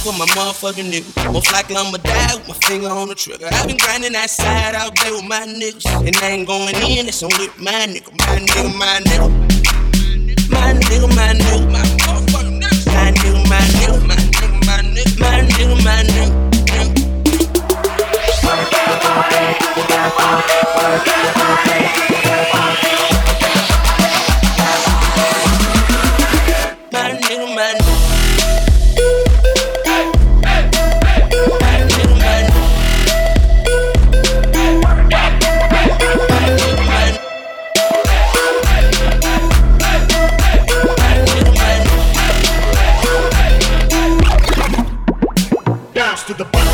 for my motherfucking nigga. Most likely I'ma die with my finger on the trigger. I've been grinding that side out there with my niggas. And I ain't going in, it's only my nigga, my nigga, my nigga. My nigga, my nigga, my motherfucking nigga. My nigga, my nigga, my nigga, my nigga, my nigga, my nigga. My to the bottom.